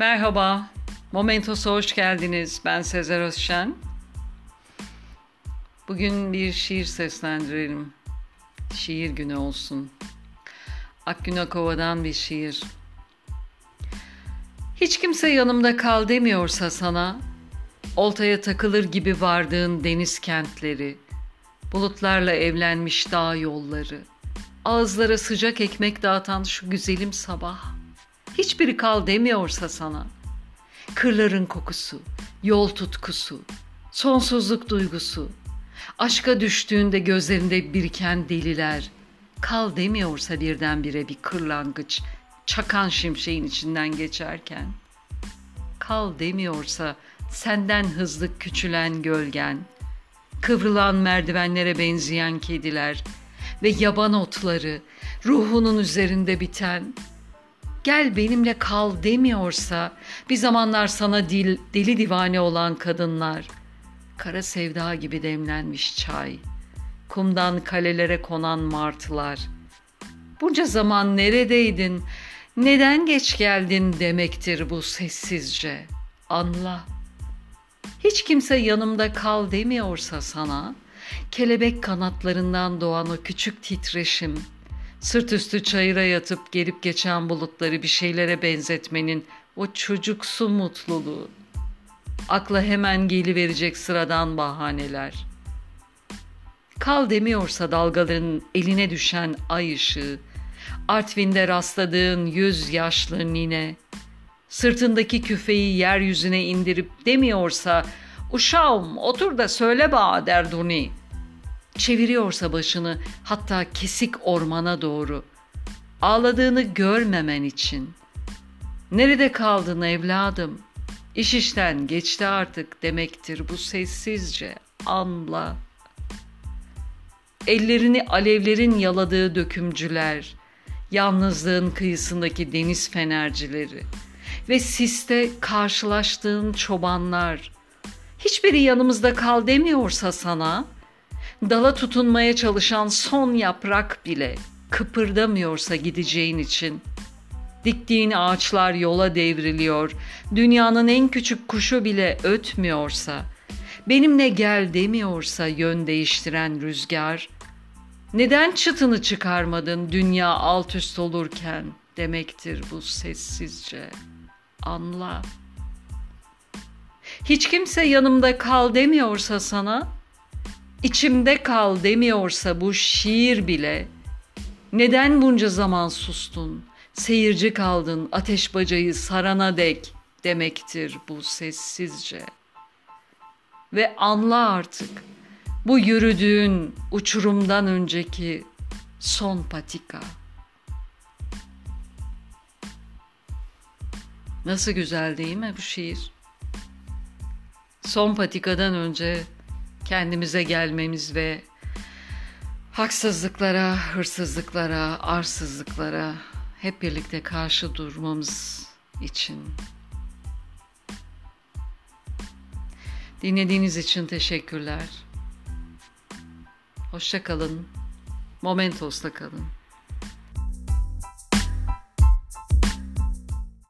Merhaba, Momentos'a hoş geldiniz. Ben Sezer Özşen. Bugün bir şiir seslendirelim. Şiir günü olsun. Akgün Akova'dan bir şiir. Hiç kimse yanımda kal demiyorsa sana, oltaya takılır gibi vardığın deniz kentleri, bulutlarla evlenmiş dağ yolları, ağızlara sıcak ekmek dağıtan şu güzelim sabah, hiçbiri kal demiyorsa sana, kırların kokusu, yol tutkusu, sonsuzluk duygusu, aşka düştüğünde gözlerinde biriken deliler, kal demiyorsa birdenbire bir kırlangıç, çakan şimşeğin içinden geçerken, kal demiyorsa senden hızlı küçülen gölgen, kıvrılan merdivenlere benzeyen kediler ve yaban otları, ruhunun üzerinde biten, gel benimle kal demiyorsa bir zamanlar sana dil, deli divane olan kadınlar, kara sevda gibi demlenmiş çay, kumdan kalelere konan martılar. Bunca zaman neredeydin, neden geç geldin demektir bu sessizce. Anla. Hiç kimse yanımda kal demiyorsa sana, kelebek kanatlarından doğan o küçük titreşim, sırt üstü çayıra yatıp gelip geçen bulutları bir şeylere benzetmenin o çocuksu mutluluğu. Akla hemen geliverecek sıradan bahaneler. Kal demiyorsa dalgaların eline düşen ay ışığı, Artvin'de rastladığın yüz yaşlı nine, sırtındaki küfeyi yeryüzüne indirip demiyorsa ''Uşağım otur da söyle ba derduni'' çeviriyorsa başını hatta kesik ormana doğru, ağladığını görmemen için. Nerede kaldın evladım? İş işten geçti artık demektir bu sessizce anla. Ellerini alevlerin yaladığı dökümcüler, yalnızlığın kıyısındaki deniz fenercileri ve siste karşılaştığın çobanlar, hiçbiri yanımızda kal demiyorsa sana, dala tutunmaya çalışan son yaprak bile kıpırdamıyorsa gideceğin için, diktiğin ağaçlar yola devriliyor, dünyanın en küçük kuşu bile ötmüyorsa, benimle gel demiyorsa yön değiştiren rüzgar, neden çıtını çıkarmadın dünya alt üst olurken demektir bu sessizce. Anla. Hiç kimse yanımda kal demiyorsa sana, içimde kal demiyorsa bu şiir bile, neden bunca zaman sustun, seyirci kaldın ateş bacayı sarana dek demektir bu sessizce. Ve anla artık bu yürüdüğün uçurumdan önceki son patika. Nasıl güzel değil mi bu şiir? Son patikadan önce kendimize gelmemiz ve haksızlıklara, hırsızlıklara, arsızlıklara hep birlikte karşı durmamız için. Dinlediğiniz için teşekkürler. Hoşça kalın. Momentos'ta kalın.